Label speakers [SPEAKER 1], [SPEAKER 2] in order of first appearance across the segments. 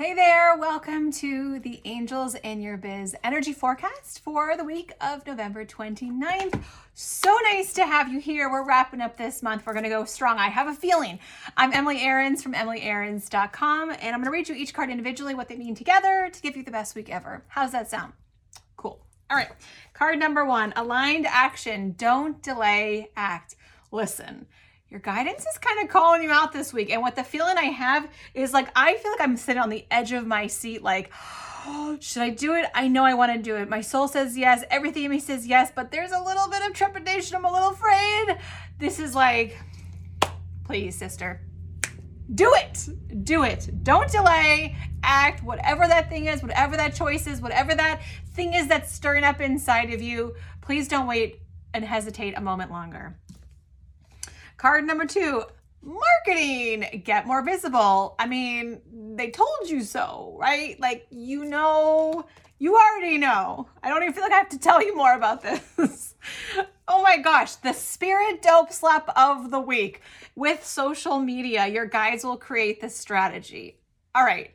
[SPEAKER 1] Hey there, welcome to the Angels in Your Biz energy forecast for the week of November 29th. So nice to have you here. We're wrapping up this month. We're going to go strong. I have a feeling. I'm Emily Aarons from EmilyAarons.com, and I'm going to read you each card individually, what they mean together to give you the best week ever. How's that sound? Cool. All right. Card number one aligned action. Don't delay, act. Listen your guidance is kind of calling you out this week. And what the feeling I have is like, I feel like I'm sitting on the edge of my seat, like, oh, should I do it? I know I want to do it. My soul says yes. Everything in me says yes, but there's a little bit of trepidation. I'm a little afraid. This is like, please, sister, do it. Do it. Don't delay. Act, whatever that thing is, whatever that choice is, whatever that thing is that's stirring up inside of you. Please don't wait and hesitate a moment longer. Card number two, marketing, get more visible. I mean, they told you so, right? Like, you know, you already know. I don't even feel like I have to tell you more about this. oh my gosh, the spirit dope slap of the week. With social media, your guides will create this strategy. All right,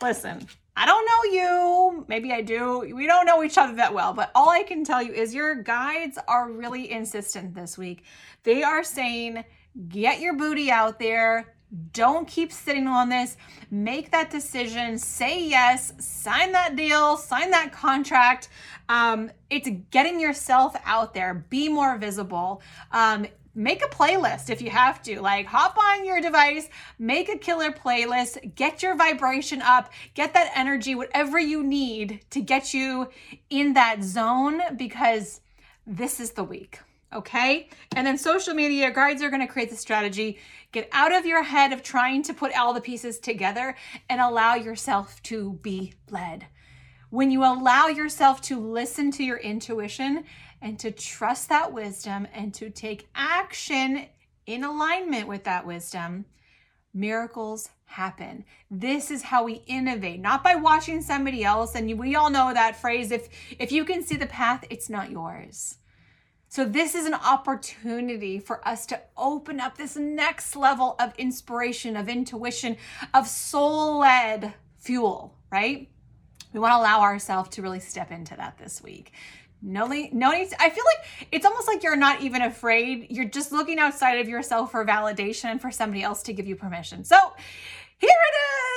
[SPEAKER 1] listen, I don't know you. Maybe I do. We don't know each other that well, but all I can tell you is your guides are really insistent this week. They are saying, get your booty out there. Don't keep sitting on this. Make that decision. Say yes. Sign that deal. Sign that contract. Um, it's getting yourself out there. Be more visible. Um, make a playlist if you have to. Like, hop on your device, make a killer playlist, get your vibration up, get that energy, whatever you need to get you in that zone because this is the week. Okay. And then social media guides are going to create the strategy. Get out of your head of trying to put all the pieces together and allow yourself to be led. When you allow yourself to listen to your intuition and to trust that wisdom and to take action in alignment with that wisdom, miracles happen. This is how we innovate, not by watching somebody else. And we all know that phrase if if you can see the path, it's not yours. So, this is an opportunity for us to open up this next level of inspiration, of intuition, of soul led fuel, right? We want to allow ourselves to really step into that this week. No, no need. To, I feel like it's almost like you're not even afraid. You're just looking outside of yourself for validation and for somebody else to give you permission. So here it is.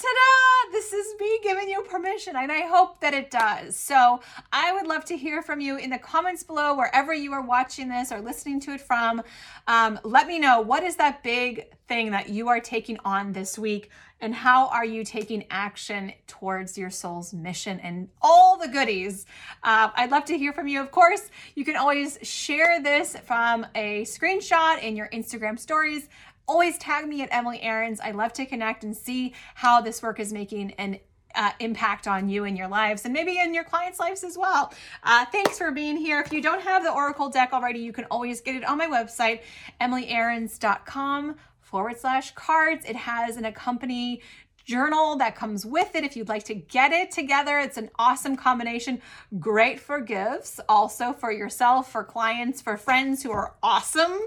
[SPEAKER 1] Ta-da! This is me giving you permission, and I hope that it does. So I would love to hear from you in the comments below, wherever you are watching this or listening to it from. Um, let me know what is that big thing that you are taking on this week, and how are you taking action towards your soul's mission and all the goodies. Uh, I'd love to hear from you. Of course, you can always share this from a screenshot in your Instagram stories always tag me at Emily Aarons. I love to connect and see how this work is making an uh, impact on you and your lives and maybe in your clients' lives as well. Uh, thanks for being here. If you don't have the Oracle deck already, you can always get it on my website, emilyaarons.com forward slash cards. It has an accompany journal that comes with it if you'd like to get it together. It's an awesome combination. Great for gifts, also for yourself, for clients, for friends who are awesome.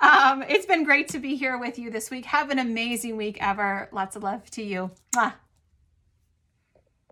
[SPEAKER 1] Um, it's been great to be here with you this week. Have an amazing week ever. Lots of love to you. Mwah.